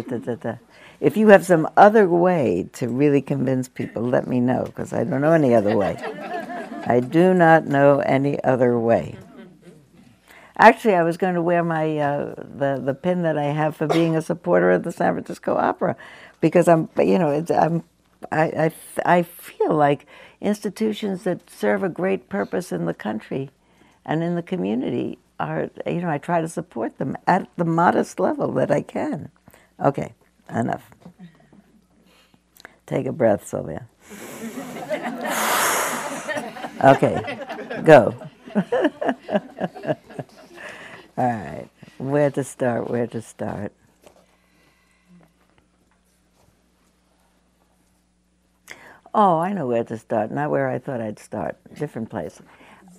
da, da, da, da. If you have some other way to really convince people, let me know, because I don't know any other way. I do not know any other way. Actually, I was going to wear my uh, the the pin that I have for being a supporter of the San Francisco Opera, because I'm you know it's, I'm I, I I feel like institutions that serve a great purpose in the country and in the community are you know I try to support them at the modest level that I can. Okay, enough. Take a breath, Sylvia. okay, go. All right, where to start? Where to start? Oh, I know where to start. Not where I thought I'd start. Different place.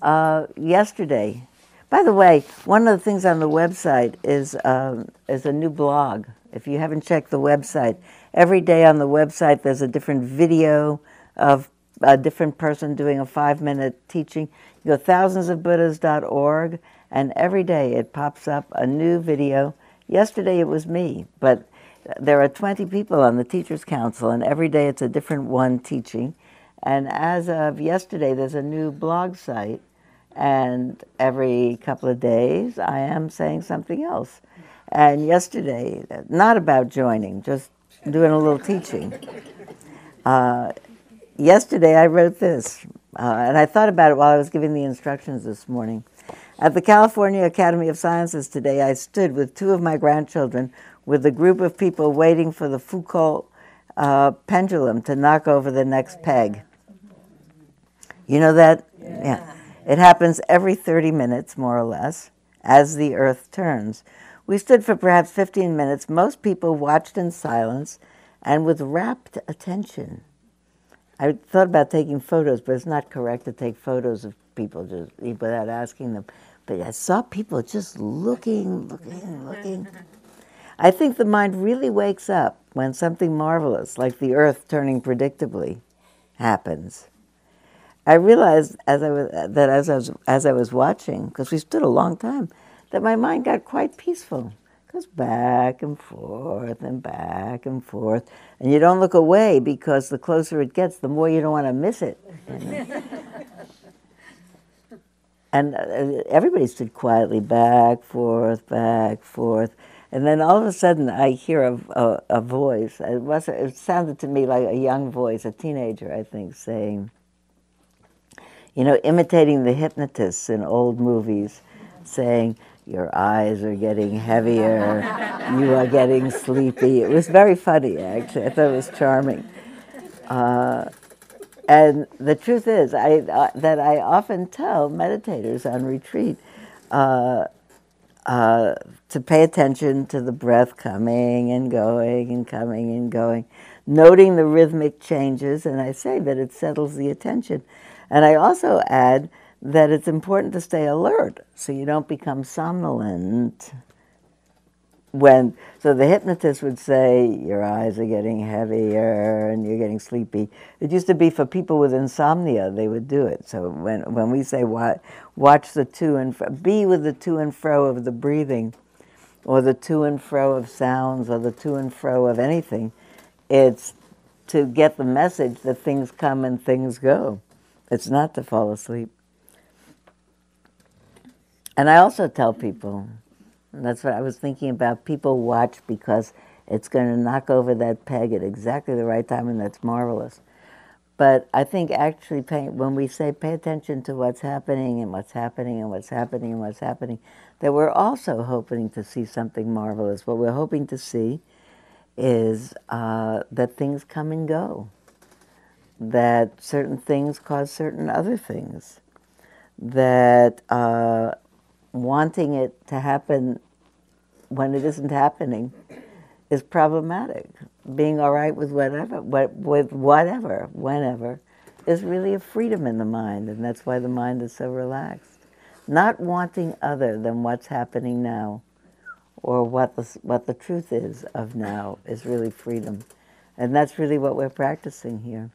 Uh, yesterday, by the way, one of the things on the website is um, is a new blog. If you haven't checked the website, every day on the website there's a different video of a different person doing a five minute teaching. You go thousandsofbuddhas.org, and every day it pops up a new video. Yesterday it was me, but there are 20 people on the Teachers Council, and every day it's a different one teaching. And as of yesterday, there's a new blog site, and every couple of days I am saying something else. And yesterday, not about joining, just doing a little teaching. Uh, yesterday I wrote this, uh, and I thought about it while I was giving the instructions this morning. At the California Academy of Sciences today, I stood with two of my grandchildren with a group of people waiting for the Foucault uh, pendulum to knock over the next peg. You know that? Yeah. yeah. It happens every 30 minutes, more or less, as the earth turns. We stood for perhaps 15 minutes. Most people watched in silence and with rapt attention. I thought about taking photos, but it's not correct to take photos of people just without asking them. But I saw people just looking, looking, looking. I think the mind really wakes up when something marvelous, like the earth turning predictably, happens. I realized as I was, that as I was, as I was watching, because we stood a long time, that my mind got quite peaceful. It goes back and forth and back and forth. And you don't look away because the closer it gets, the more you don't want to miss it. and uh, everybody stood quietly back, forth, back, forth. And then all of a sudden, I hear a, a, a voice. It, was, it sounded to me like a young voice, a teenager, I think, saying, you know, imitating the hypnotists in old movies, saying, Your eyes are getting heavier, you are getting sleepy. It was very funny, actually. I thought it was charming. Uh, and the truth is I, uh, that I often tell meditators on retreat uh, uh, to pay attention to the breath coming and going and coming and going, noting the rhythmic changes, and I say that it settles the attention. And I also add that it's important to stay alert so you don't become somnolent when so the hypnotist would say your eyes are getting heavier and you're getting sleepy. It used to be for people with insomnia they would do it. So when when we say watch, watch the to and fro, be with the to and fro of the breathing or the to and fro of sounds or the to and fro of anything it's to get the message that things come and things go. It's not to fall asleep and i also tell people that's what I was thinking about. People watch because it's going to knock over that peg at exactly the right time, and that's marvelous. But I think actually, pay, when we say pay attention to what's happening and what's happening and what's happening and what's happening, that we're also hoping to see something marvelous. What we're hoping to see is uh, that things come and go, that certain things cause certain other things, that uh, wanting it to happen when it isn't happening is problematic. Being all right with whatever, with whatever, whenever, is really a freedom in the mind, and that's why the mind is so relaxed. Not wanting other than what's happening now, or what the what the truth is of now, is really freedom, and that's really what we're practicing here.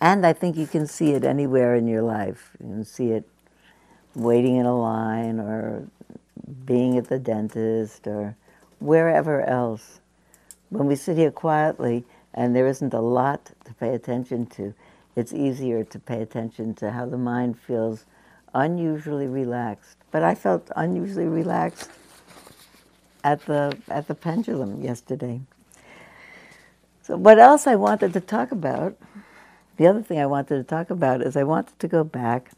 And I think you can see it anywhere in your life. You can see it waiting in a line or being at the dentist or wherever else. When we sit here quietly and there isn't a lot to pay attention to, it's easier to pay attention to how the mind feels unusually relaxed. But I felt unusually relaxed at the at the pendulum yesterday. So what else I wanted to talk about, the other thing I wanted to talk about is I wanted to go back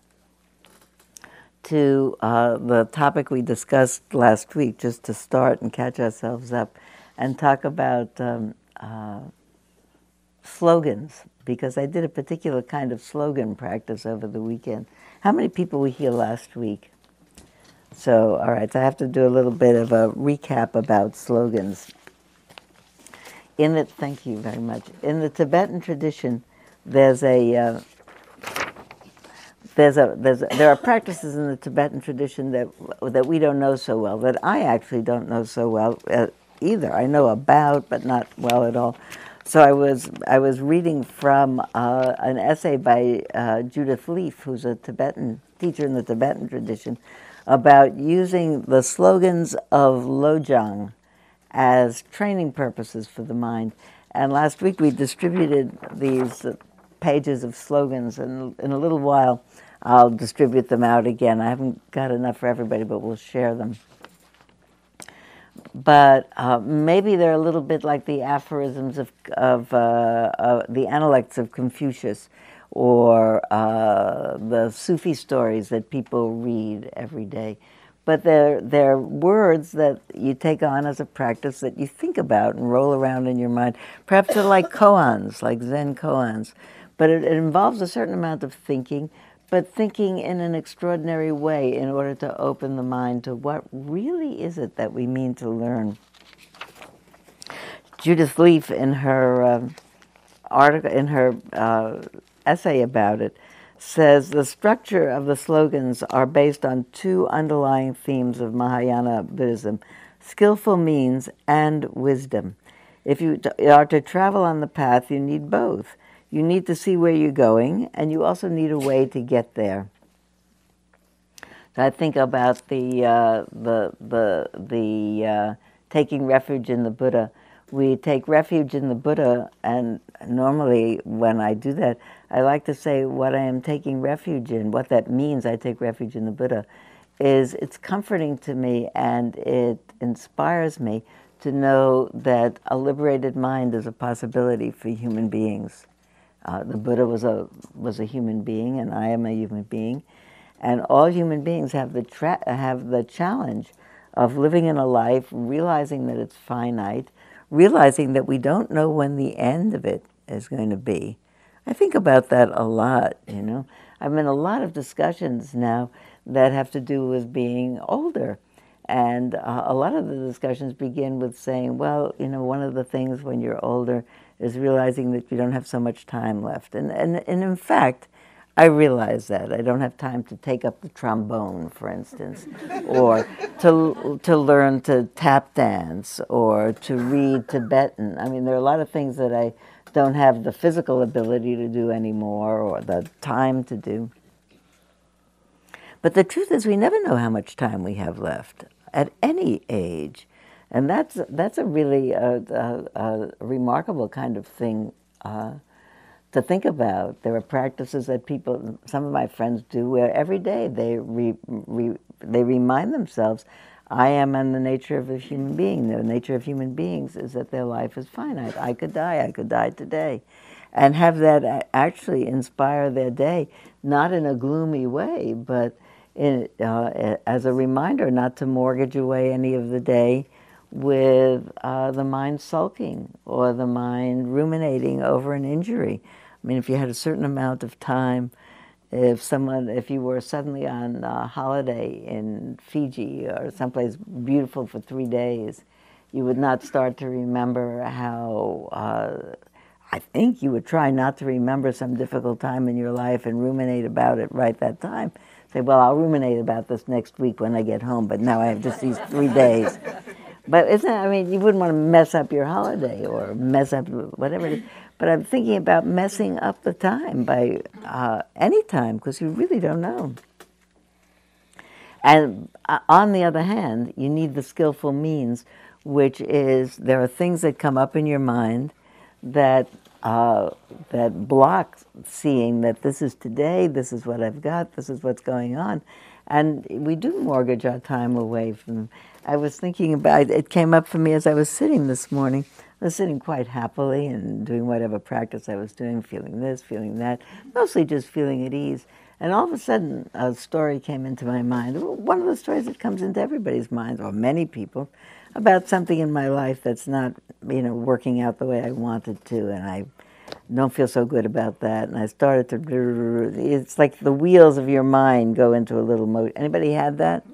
to uh, the topic we discussed last week, just to start and catch ourselves up, and talk about um, uh, slogans, because I did a particular kind of slogan practice over the weekend. How many people were here last week? So, all right, so I have to do a little bit of a recap about slogans. In the, thank you very much. In the Tibetan tradition, there's a uh, there's a, there's there are practices in the Tibetan tradition that that we don't know so well, that I actually don't know so well uh, either. I know about, but not well at all. So I was I was reading from uh, an essay by uh, Judith Lief, who's a Tibetan teacher in the Tibetan tradition, about using the slogans of Lojong as training purposes for the mind. And last week we distributed these pages of slogans, and in a little while I'll distribute them out again. I haven't got enough for everybody, but we'll share them. But uh, maybe they're a little bit like the aphorisms of, of uh, uh, the Analects of Confucius or uh, the Sufi stories that people read every day. But they're, they're words that you take on as a practice that you think about and roll around in your mind. Perhaps they're like koans, like Zen koans. But it, it involves a certain amount of thinking, but thinking in an extraordinary way in order to open the mind to what really is it that we mean to learn. Judith Lief, in her uh, article, in her uh, essay about it, says the structure of the slogans are based on two underlying themes of Mahayana Buddhism skillful means and wisdom. If you are to travel on the path, you need both. You need to see where you're going, and you also need a way to get there. So I think about the uh, the the the uh, taking refuge in the Buddha. We take refuge in the Buddha, and normally when I do that, I like to say what I am taking refuge in. What that means, I take refuge in the Buddha, is it's comforting to me and it inspires me to know that a liberated mind is a possibility for human beings. Uh, the Buddha was a was a human being, and I am a human being, and all human beings have the tra- have the challenge of living in a life, realizing that it's finite, realizing that we don't know when the end of it is going to be. I think about that a lot. You know, I'm in a lot of discussions now that have to do with being older. And uh, a lot of the discussions begin with saying, well, you know, one of the things when you're older is realizing that you don't have so much time left. And, and, and in fact, I realize that. I don't have time to take up the trombone, for instance, or to, to learn to tap dance or to read Tibetan. I mean, there are a lot of things that I don't have the physical ability to do anymore or the time to do. But the truth is, we never know how much time we have left at any age. And that's, that's a really uh, a remarkable kind of thing uh, to think about. There are practices that people, some of my friends do, where every day they, re, re, they remind themselves, I am in the nature of a human being. The nature of human beings is that their life is finite. I could die, I could die today. And have that actually inspire their day, not in a gloomy way, but in, uh, as a reminder not to mortgage away any of the day with uh, the mind sulking or the mind ruminating over an injury. I mean, if you had a certain amount of time, if someone, if you were suddenly on a holiday in Fiji or someplace beautiful for three days, you would not start to remember how. Uh, I think you would try not to remember some difficult time in your life and ruminate about it right that time. Say, well, I'll ruminate about this next week when I get home, but now I have just these three days. But isn't I mean, you wouldn't want to mess up your holiday or mess up whatever it is. But I'm thinking about messing up the time by uh, any time because you really don't know. And uh, on the other hand, you need the skillful means, which is there are things that come up in your mind that uh, that block seeing that this is today, this is what I've got, this is what's going on, and we do mortgage our time away from. I was thinking about it came up for me as I was sitting this morning. I was sitting quite happily and doing whatever practice I was doing, feeling this, feeling that, mostly just feeling at ease. And all of a sudden, a story came into my mind. One of the stories that comes into everybody's mind, or many people, about something in my life that's not, you know, working out the way I wanted to, and I don't feel so good about that. And I started to, it's like the wheels of your mind go into a little motion. Anybody had that?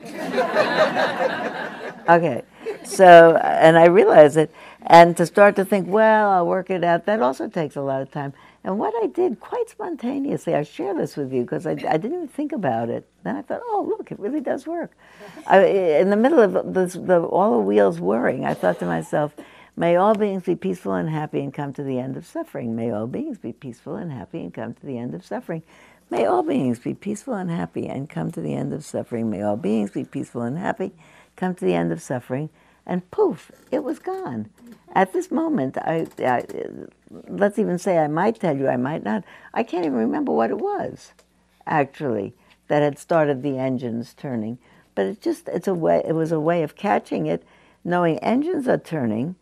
okay. So, and I realized it, and to start to think, well, I'll work it out, that also takes a lot of time. And what I did quite spontaneously, I share this with you because I, I, didn't even think about it. Then I thought, oh, look, it really does work. I, in the middle of this, the, all the wheels whirring, I thought to myself, may all beings be peaceful and happy and come to the end of suffering. May all beings be peaceful and happy and come to the end of suffering. May all beings be peaceful and happy and come to the end of suffering. May all beings be peaceful and happy, come to the end of suffering. And poof, it was gone. At this moment, I, I, let's even say I might tell you, I might not. I can't even remember what it was, actually, that had started the engines turning. But it just, it's a way, it was a way of catching it, knowing engines are turning,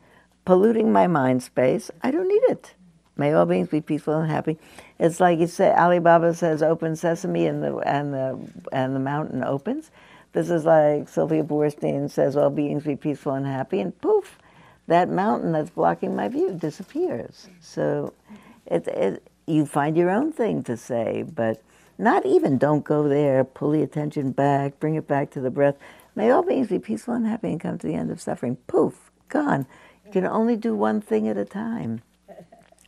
polluting my mind space. I don't need it. May all beings be peaceful and happy. It's like you say, Ali Baba says, "Open sesame," and the and the and the mountain opens. This is like Sylvia Boorstein says, "All beings be peaceful and happy," and poof, that mountain that's blocking my view disappears. So it, it, you find your own thing to say, but not even don't go there, pull the attention back, bring it back to the breath. May all beings be peaceful and happy and come to the end of suffering. Poof, gone. You can only do one thing at a time.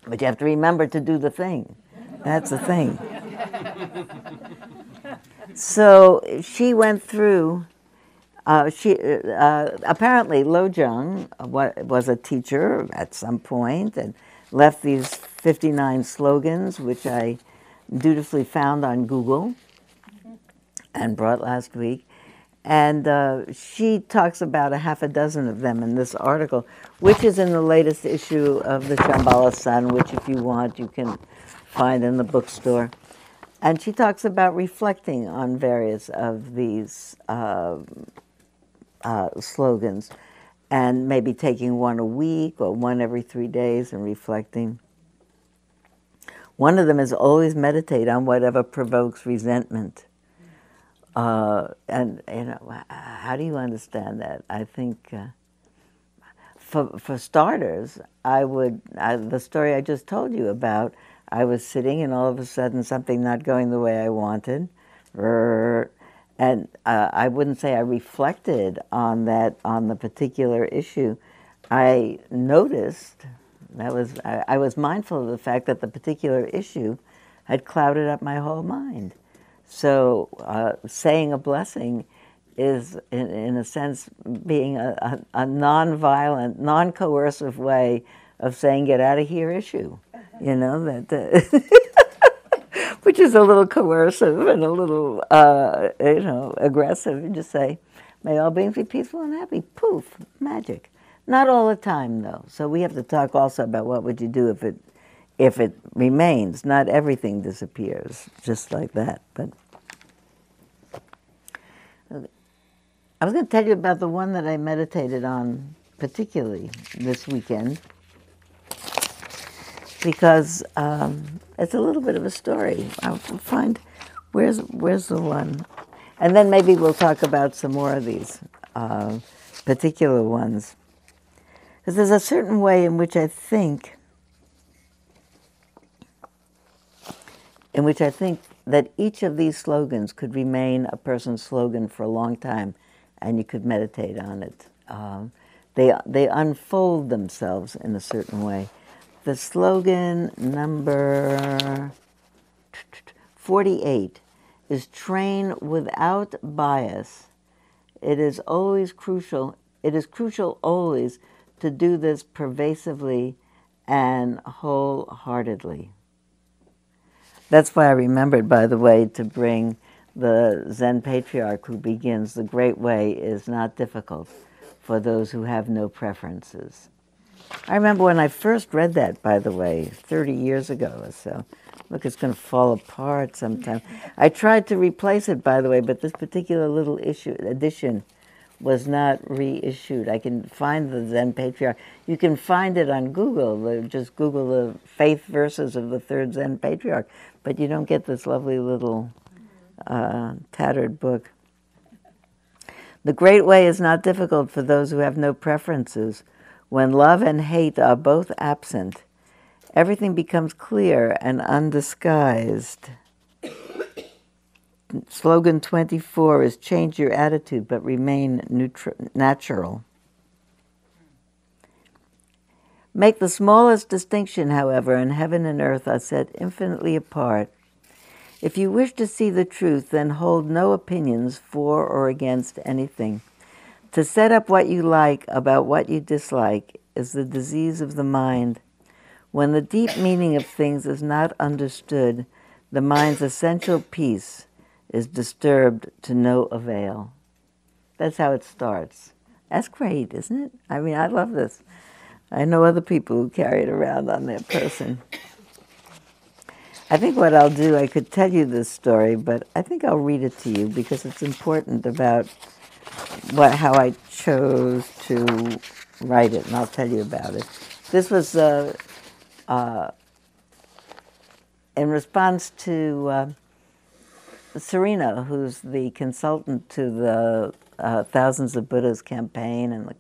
But you have to remember to do the thing. That's the thing. so she went through uh, she uh, apparently Lojong was a teacher at some point and left these 59 slogans, which I dutifully found on Google and brought last week. And uh, she talks about a half a dozen of them in this article, which is in the latest issue of the Shambhala Sun, which, if you want, you can find in the bookstore. And she talks about reflecting on various of these uh, uh, slogans and maybe taking one a week or one every three days and reflecting. One of them is always meditate on whatever provokes resentment. Uh, and you know, how do you understand that? I think, uh, for for starters, I would I, the story I just told you about. I was sitting, and all of a sudden, something not going the way I wanted and uh, I wouldn't say I reflected on that on the particular issue. I noticed that was I, I, was mindful of the fact that the particular issue had clouded up my whole mind. So uh, saying a blessing is, in, in a sense, being a, a, a non-violent, non-coercive way of saying "get out of here" issue. You know that. Uh, which is a little coercive and a little, uh, you know, aggressive. You just say, may all beings be peaceful and happy. Poof, magic. Not all the time, though. So we have to talk also about what would you do if it, if it remains. Not everything disappears just like that. But I was going to tell you about the one that I meditated on particularly this weekend because um, it's a little bit of a story. I'll find where's where's the one, and then maybe we'll talk about some more of these uh, particular ones. Because there's a certain way in which I think, in which I think that each of these slogans could remain a person's slogan for a long time, and you could meditate on it. Um, they they unfold themselves in a certain way the slogan number 48 is train without bias. It is always crucial, it is crucial always to do this pervasively and wholeheartedly. That's why I remembered, by the way, to bring the Zen patriarch who begins The Great Way is not difficult, for those who have no preferences. I remember when I first read that, by the way, 30 years ago or so. Look, it's going to fall apart sometime. I tried to replace it, by the way, but this particular little issue edition was not reissued. I can find the Zen Patriarch. You can find it on Google. Just Google the faith verses of the third Zen Patriarch, but you don't get this lovely little uh, tattered book. The great way is not difficult for those who have no preferences. When love and hate are both absent, everything becomes clear and undisguised. Slogan 24 is change your attitude but remain neutral, natural. Make the smallest distinction, however, and heaven and earth are set infinitely apart. If you wish to see the truth, then hold no opinions for or against anything. To set up what you like about what you dislike is the disease of the mind. When the deep meaning of things is not understood, the mind's essential peace is disturbed to no avail. That's how it starts. That's great, isn't it? I mean, I love this. I know other people who carry it around on their person. I think what I'll do, I could tell you this story, but I think I'll read it to you because it's important about what how I chose to write it, and I'll tell you about it. This was uh, uh, in response to uh, Serena, who's the consultant to the uh, Thousands of Buddhas campaign and the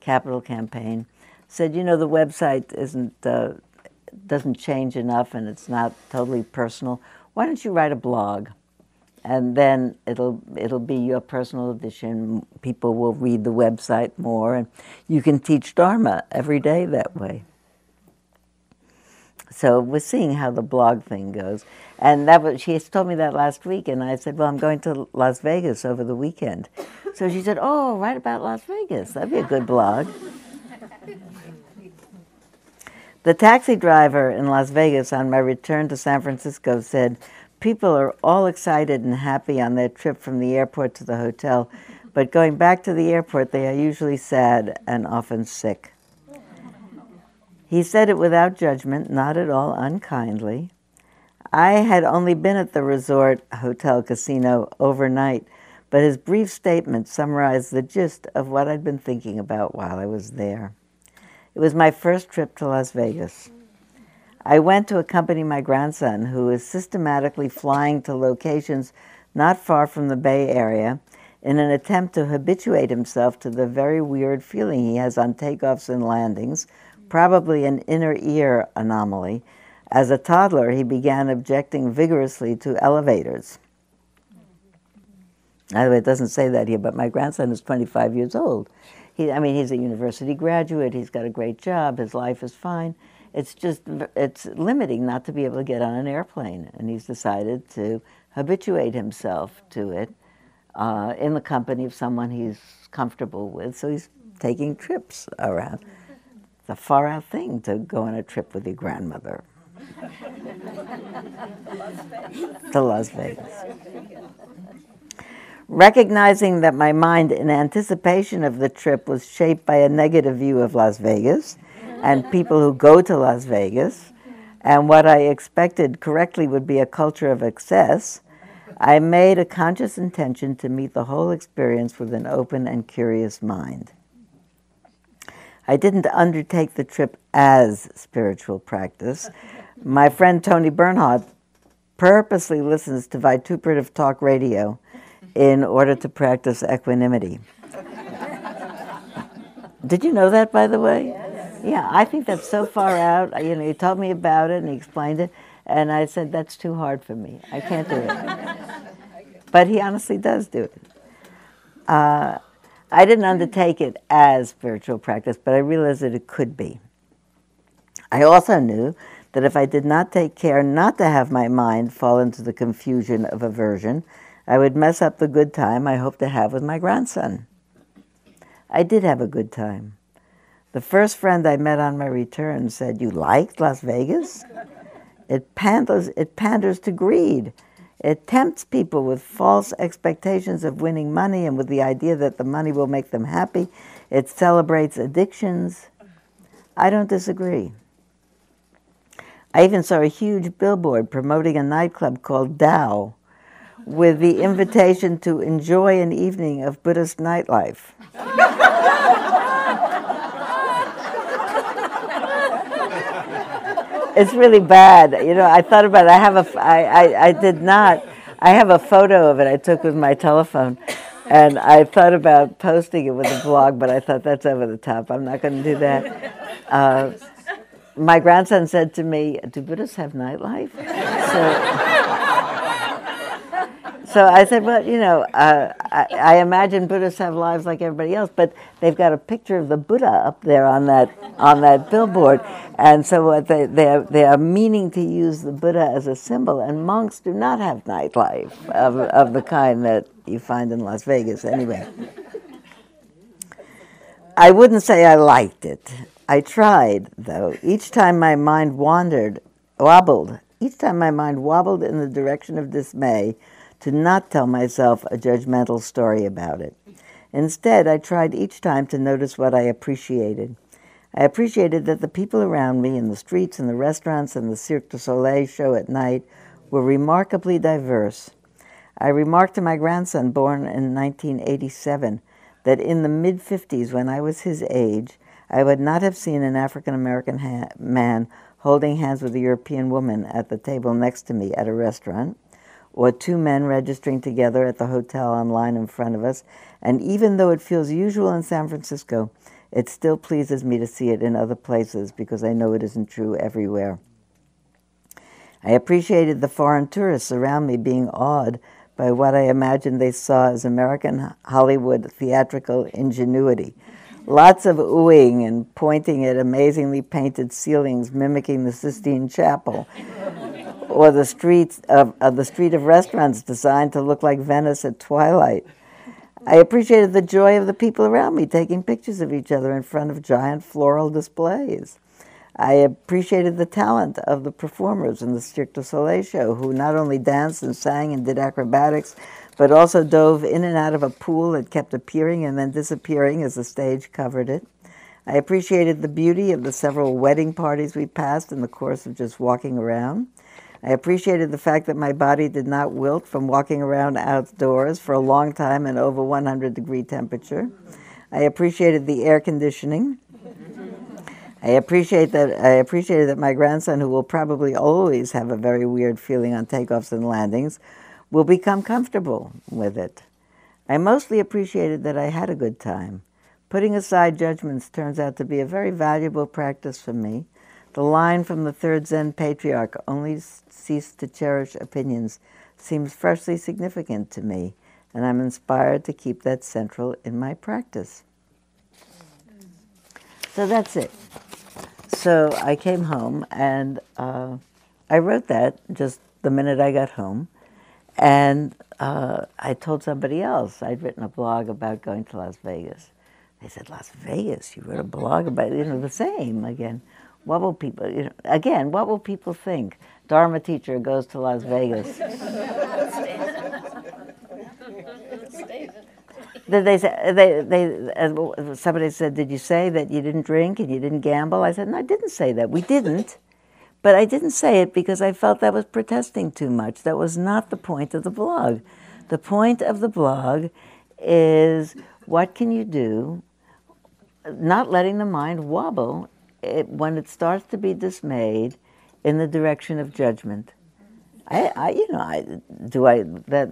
Capital campaign, said, you know, the website isn't uh, doesn't change enough and it's not totally personal. Why don't you write a blog? And then it'll it'll be your personal edition. People will read the website more, and you can teach Dharma every day that way. So we're seeing how the blog thing goes. And that was, she told me that last week, and I said, Well, I'm going to Las Vegas over the weekend. So she said, Oh, write about Las Vegas. That'd be a good blog. the taxi driver in Las Vegas on my return to San Francisco said, People are all excited and happy on their trip from the airport to the hotel, but going back to the airport, they are usually sad and often sick. He said it without judgment, not at all unkindly. I had only been at the resort hotel casino overnight, but his brief statement summarized the gist of what I'd been thinking about while I was there. It was my first trip to Las Vegas. I went to accompany my grandson, who is systematically flying to locations not far from the Bay Area in an attempt to habituate himself to the very weird feeling he has on takeoffs and landings probably an inner ear anomaly. As a toddler, he began objecting vigorously to elevators. By the way, it doesn't say that here, but my grandson is 25 years old. He, I mean, he's a university graduate. He's got a great job. His life is fine. It's just it's limiting not to be able to get on an airplane, and he's decided to habituate himself to it uh, in the company of someone he's comfortable with. So he's taking trips around it's a far out thing to go on a trip with your grandmother to Las Vegas. Recognizing that my mind, in anticipation of the trip, was shaped by a negative view of Las Vegas and people who go to Las Vegas, and what I expected correctly would be a culture of excess, I made a conscious intention to meet the whole experience with an open and curious mind. I didn't undertake the trip as spiritual practice. My friend Tony Bernhard purposely listens to vituperative talk radio in order to practice equanimity. Did you know that, by the way? Yeah, I think that's so far out. You know, he told me about it and he explained it, and I said that's too hard for me. I can't do it. But he honestly does do it. Uh, I didn't undertake it as spiritual practice, but I realized that it could be. I also knew that if I did not take care not to have my mind fall into the confusion of aversion, I would mess up the good time I hoped to have with my grandson. I did have a good time. The first friend I met on my return said, You liked Las Vegas? It panders, it panders to greed. It tempts people with false expectations of winning money and with the idea that the money will make them happy. It celebrates addictions. I don't disagree. I even saw a huge billboard promoting a nightclub called Tao with the invitation to enjoy an evening of Buddhist nightlife. It's really bad. You know, I thought about it. I have a, I, I, I did not. I have a photo of it I took with my telephone, and I thought about posting it with a blog, but I thought that's over the top. I'm not going to do that. Uh, my grandson said to me, "Do Buddhists have nightlife?" So, so I said, well, you know, uh, I, I, imagine Buddhists have lives like everybody else, but they've got a picture of the Buddha up there on that on that billboard, and so they they are, they are meaning to use the Buddha as a symbol, and monks do not have nightlife of of the kind that you find in Las Vegas, anyway. I wouldn't say I liked it. I tried, though. Each time my mind wandered, wobbled. Each time my mind wobbled in the direction of dismay to not tell myself a judgmental story about it. Instead, I tried each time to notice what I appreciated. I appreciated that the people around me in the streets and the restaurants and the Cirque du Soleil show at night were remarkably diverse. I remarked to my grandson, born in 1987, that in the mid 50s, when I was his age, I would not have seen an African American ha- man holding hands with a European woman at the table next to me at a restaurant or two men registering together at the hotel on line in front of us. And even though it feels usual in San Francisco, it still pleases me to see it in other places because I know it isn't true everywhere. I appreciated the foreign tourists around me being awed by what I imagined they saw as American Hollywood theatrical ingenuity. Lots of oohing and pointing at amazingly painted ceilings mimicking the Sistine Chapel or the streets of, of the street of restaurants designed to look like Venice at twilight. I appreciated the joy of the people around me taking pictures of each other in front of giant floral displays. I appreciated the talent of the performers in the Cirque du Soleil show who not only danced and sang and did acrobatics, but also dove in and out of a pool that kept appearing and then disappearing as the stage covered it. I appreciated the beauty of the several wedding parties we passed in the course of just walking around. I appreciated the fact that my body did not wilt from walking around outdoors for a long time in over 100 degree temperature. I appreciated the air conditioning. I appreciate that I appreciated that my grandson, who will probably always have a very weird feeling on takeoffs and landings, will become comfortable with it. I mostly appreciated that I had a good time. Putting aside judgments turns out to be a very valuable practice for me. The line from the third Zen patriarch, only cease to cherish opinions, seems freshly significant to me, and I'm inspired to keep that central in my practice. So that's it. So I came home and uh, I wrote that just the minute I got home. And uh, I told somebody else I'd written a blog about going to Las Vegas. They said, Las Vegas? You wrote a blog about, you know, the same again. What will people, you know, again, what will people think? Dharma teacher goes to Las Vegas. Did they say, they, they, somebody said, did you say that you didn't drink and you didn't gamble? I said, no, I didn't say that. We didn't. But I didn't say it because I felt that was protesting too much. That was not the point of the blog. The point of the blog is what can you do, not letting the mind wobble it, when it starts to be dismayed in the direction of judgment. I, I, you know, I do I that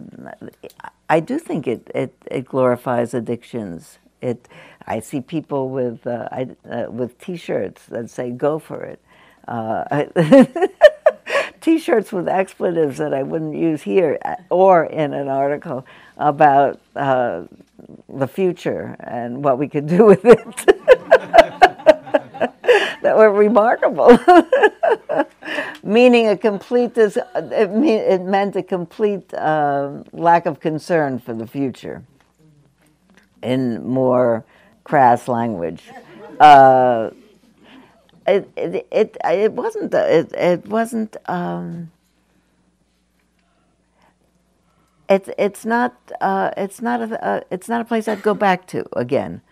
I do think it, it, it glorifies addictions. It, I see people with uh, I, uh, with T-shirts that say "Go for it," uh, T-shirts with expletives that I wouldn't use here uh, or in an article about uh, the future and what we could do with it. that were remarkable. Meaning a complete, it, it meant a complete uh, lack of concern for the future in more crass language. Uh, it, it, it, it wasn't, it, it wasn't, um, it's, it's not, uh, it's not a, uh, it's not a place I'd go back to again.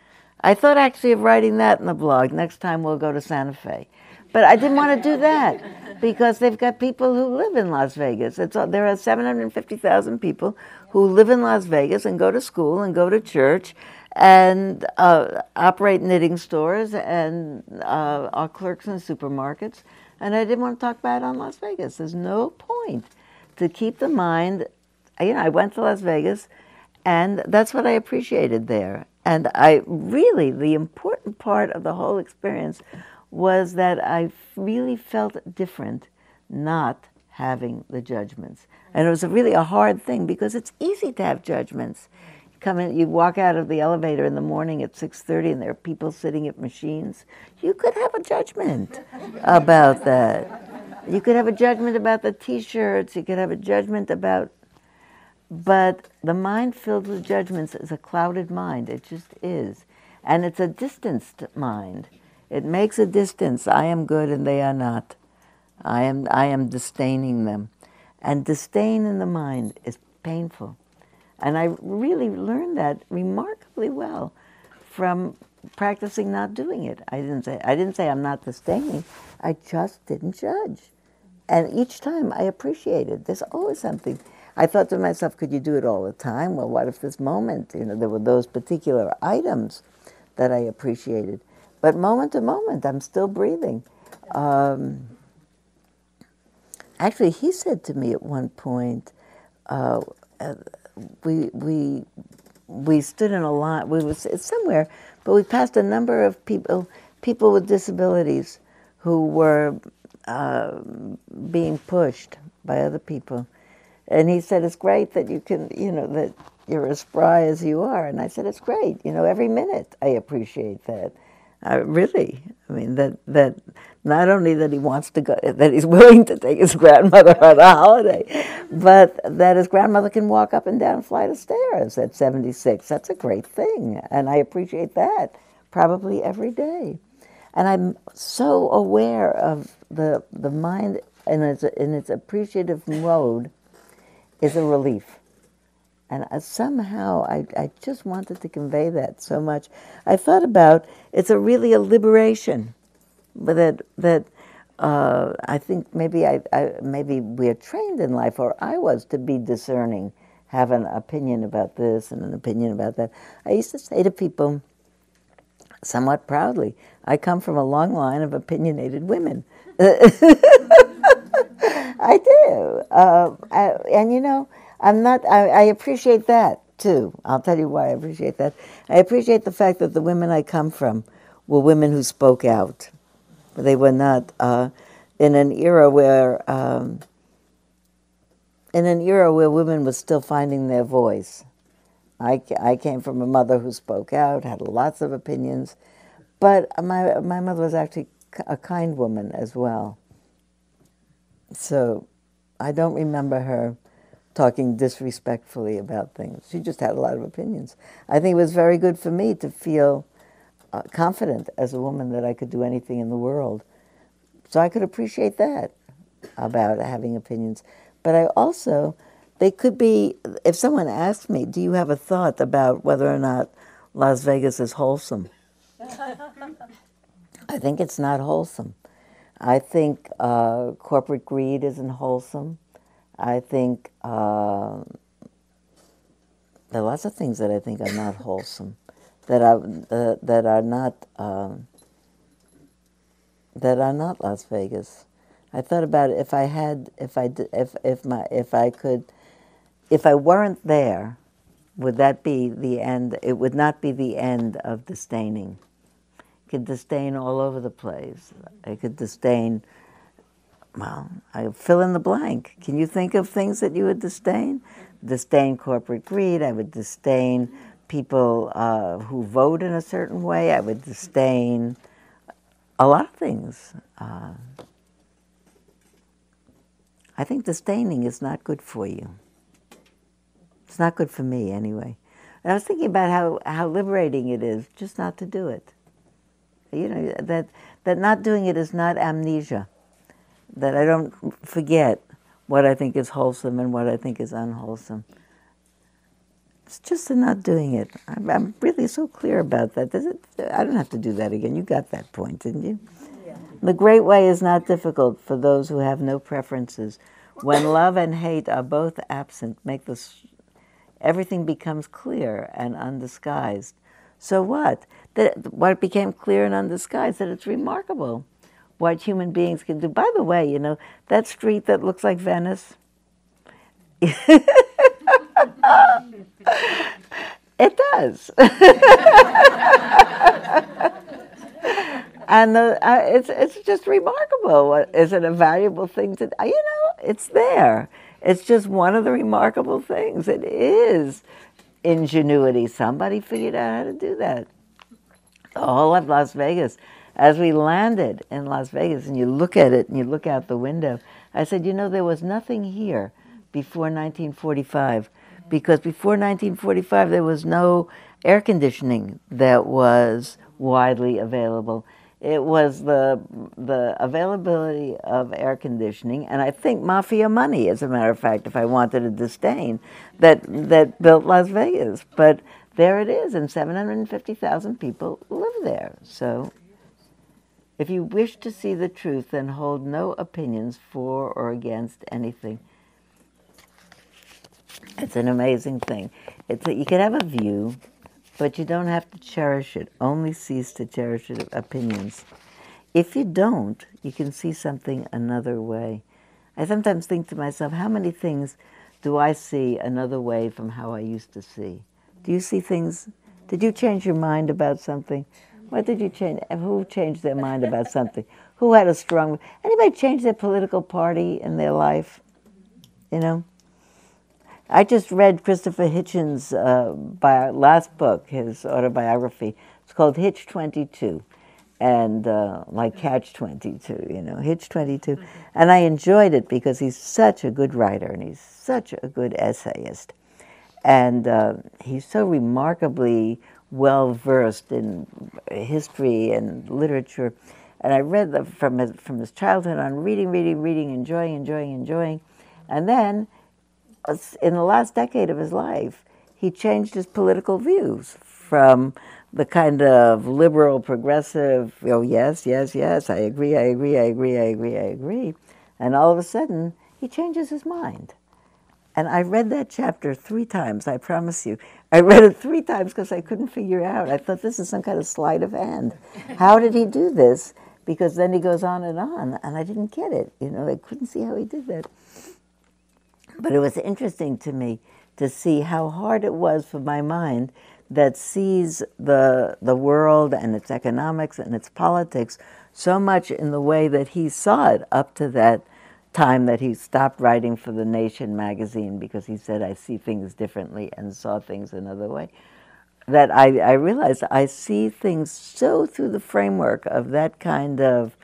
I thought actually of writing that in the blog. Next time we'll go to Santa Fe. But I didn't want to do that because they've got people who live in Las Vegas. It's, there are 750,000 people who live in Las Vegas and go to school and go to church and uh, operate knitting stores and uh, are clerks in supermarkets. And I didn't want to talk bad on Las Vegas. There's no point to keep the mind. You know, I went to Las Vegas, and that's what I appreciated there. And I really, the important part of the whole experience was that I really felt different not having the judgments. And it was a really a hard thing because it's easy to have judgments. You come in, you walk out of the elevator in the morning at 6:30 and there are people sitting at machines. You could have a judgment about that. You could have a judgment about the t-shirts, you could have a judgment about but the mind filled with judgments is a clouded mind. It just is. And it's a distanced mind. It makes a distance. I am good and they are not. I am, I am disdaining them. And disdain in the mind is painful. And I really learned that remarkably well from practicing not doing it. I didn't say I didn't say I'm not disdaining. I just didn't judge. And each time I appreciated. There's always something. I thought to myself, could you do it all the time? Well, what if this moment, you know, there were those particular items that I appreciated. But moment to moment, I'm still breathing. Um, actually, he said to me at one point, uh, uh, we we we stood in a line. We was somewhere, but we passed a number of people people with disabilities who were uh, being pushed by other people, and he said, "It's great that you can, you know, that you're as spry as you are." And I said, "It's great. You know, every minute I appreciate that." Uh, really, I mean that that not only that he wants to go, that he's willing to take his grandmother on a holiday, but that his grandmother can walk up and down a flight of stairs at 76. That's a great thing, and I appreciate that probably every day. And I'm so aware of the the mind in its in its appreciative mode is a relief. And somehow I, I just wanted to convey that so much. I thought about it's a really a liberation, but that that uh, I think maybe I, I maybe we're trained in life, or I was to be discerning, have an opinion about this and an opinion about that. I used to say to people, somewhat proudly, I come from a long line of opinionated women. I do, uh, I, and you know I'm not, I, I appreciate that too. I'll tell you why I appreciate that. I appreciate the fact that the women I come from were women who spoke out. They were not uh, in an era where, um, in an era where women were still finding their voice. I, I came from a mother who spoke out, had lots of opinions, but my, my mother was actually a kind woman as well. So I don't remember her talking disrespectfully about things. She just had a lot of opinions. I think it was very good for me to feel uh, confident as a woman that I could do anything in the world. So I could appreciate that about having opinions. But I also, they could be, if someone asked me, do you have a thought about whether or not Las Vegas is wholesome? I think it's not wholesome. I think uh, corporate greed isn't wholesome. I think uh, there are lots of things that I think are not wholesome, that are uh, that are not um, that are not Las Vegas. I thought about if I had if I if if my if I could if I weren't there, would that be the end? It would not be the end of disdaining. Could disdain all over the place. I could disdain well, I fill in the blank. Can you think of things that you would disdain? Disdain corporate greed. I would disdain people uh, who vote in a certain way. I would disdain a lot of things. Uh, I think disdaining is not good for you. It's not good for me, anyway. And I was thinking about how, how liberating it is just not to do it. You know, that, that not doing it is not amnesia that I don't forget what I think is wholesome and what I think is unwholesome. It's just in not doing it. I'm, I'm really so clear about that. It, I don't have to do that again. You got that point, didn't you? Yeah. The great way is not difficult for those who have no preferences. When love and hate are both absent, make this everything becomes clear and undisguised. So what? That what became clear and undisguised that it's remarkable what human beings can do. By the way, you know that street that looks like Venice. it does. and the, uh, it's it's just remarkable. Is it a valuable thing to? You know, it's there. It's just one of the remarkable things. It is ingenuity. Somebody figured out how to do that. Whole of Las Vegas. As we landed in Las Vegas, and you look at it and you look out the window, I said, you know, there was nothing here before 1945, because before 1945 there was no air conditioning that was widely available it was the the availability of air conditioning, and I think mafia money, as a matter of fact, if I wanted to disdain, that that built Las Vegas. But there it is, and 750,000 people live there. So, if you wish to see the truth, then hold no opinions for or against anything. It's an amazing thing. It's a, you can have a view, but you don't have to cherish it. Only cease to cherish opinions. If you don't, you can see something another way. I sometimes think to myself, how many things do I see another way from how I used to see? Do you see things? Did you change your mind about something? What did you change? Who changed their mind about something? Who had a strong? Anybody change their political party in their life? You know. I just read Christopher Hitchens' uh, bio, last book, his autobiography. It's called Hitch 22, and uh, like Catch 22, you know, Hitch 22. And I enjoyed it because he's such a good writer and he's such a good essayist. And uh, he's so remarkably well versed in history and literature. And I read the, from, his, from his childhood on reading, reading, reading, enjoying, enjoying, enjoying. And then in the last decade of his life, he changed his political views from the kind of liberal, progressive, oh, yes, yes, yes, I agree, I agree, I agree, I agree, I agree. And all of a sudden, he changes his mind. And I read that chapter three times, I promise you. I read it three times because I couldn't figure out. I thought this is some kind of sleight of hand. How did he do this? Because then he goes on and on, and I didn't get it. You know, I couldn't see how he did that. But it was interesting to me to see how hard it was for my mind that sees the, the world and its economics and its politics so much in the way that he saw it up to that time that he stopped writing for the Nation magazine because he said, I see things differently and saw things another way. That I, I realized I see things so through the framework of that kind of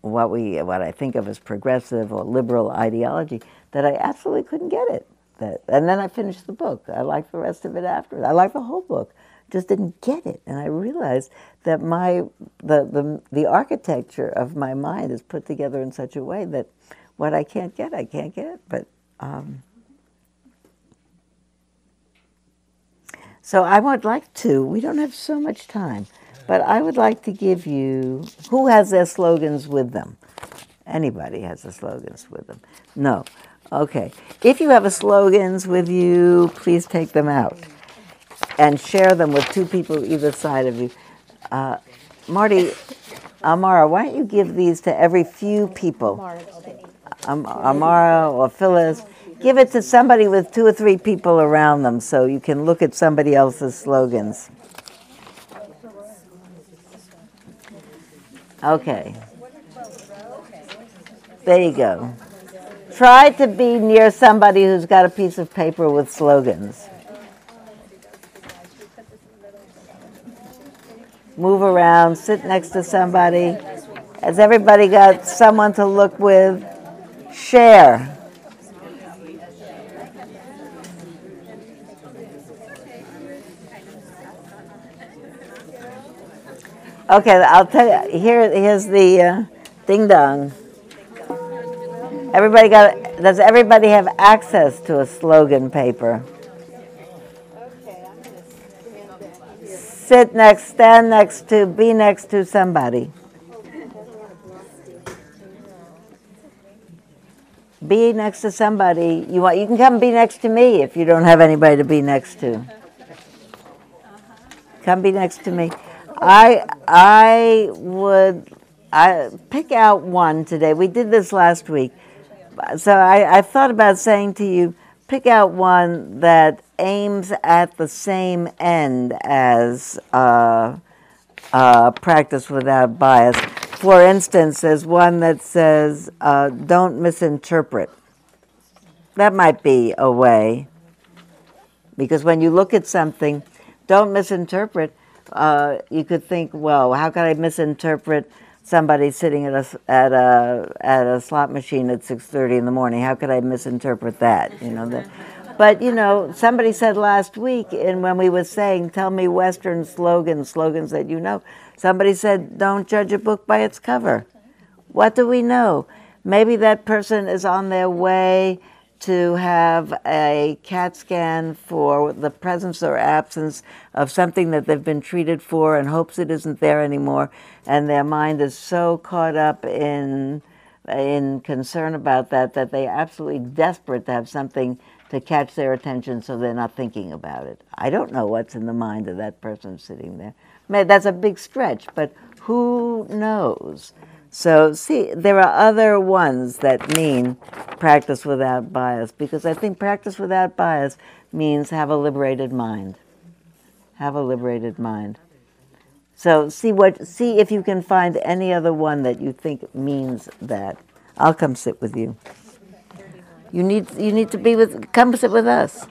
what we what I think of as progressive or liberal ideology that I absolutely couldn't get it. That, and then I finished the book. I liked the rest of it after. I liked the whole book. Just didn't get it, and I realized that my the, the the architecture of my mind is put together in such a way that what I can't get, I can't get. But um, so I would like to. We don't have so much time, but I would like to give you who has their slogans with them. Anybody has the slogans with them? No. Okay. If you have a slogans with you, please take them out and share them with two people either side of you. Uh, Marty, Amara, why don't you give these to every few people? Amara or Phyllis, give it to somebody with two or three people around them so you can look at somebody else's slogans. Okay. There you go. Try to be near somebody who's got a piece of paper with slogans. Move around, sit next to somebody. Has everybody got someone to look with? Share. Okay, I'll tell you. Here, here's the uh, ding dong. Everybody got, does everybody have access to a slogan paper? sit next, stand next to, be next to somebody. Be next to somebody. You want, you can come be next to me if you don't have anybody to be next to. Come be next to me. I I would I pick out one today. We did this last week. So I, I thought about saying to you, pick out one that aims at the same end as uh, uh, practice without bias. For instance, there's one that says, uh, don't misinterpret. That might be a way, because when you look at something, don't misinterpret. Uh, you could think, well, how could I misinterpret somebody sitting at a, at a, at a slot machine at 6.30 in the morning? How could I misinterpret that? You know, the, but you know, somebody said last week, and when we were saying, "Tell me Western slogans, slogans that you know," somebody said, "Don't judge a book by its cover." What do we know? Maybe that person is on their way to have a CAT scan for the presence or absence of something that they've been treated for and hopes it isn't there anymore, and their mind is so caught up in in concern about that that they're absolutely desperate to have something to catch their attention so they're not thinking about it. I don't know what's in the mind of that person sitting there. That's a big stretch, but who knows? So, see, there are other ones that mean practice without bias because I think practice without bias means have a liberated mind. Have a liberated mind. So, see what see if you can find any other one that you think means that. I'll come sit with you. You need you need to be with come sit with us.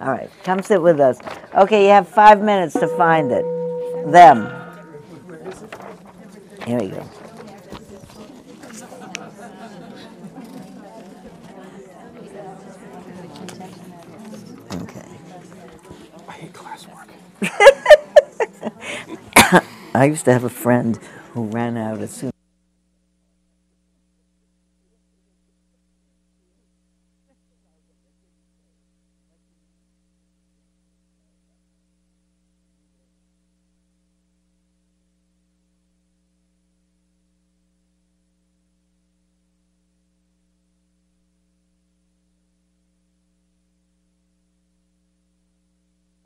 All right, come sit with us. Okay, you have five minutes to find it. Them. Here we go. Okay. I hate classwork. I used to have a friend who ran out as soon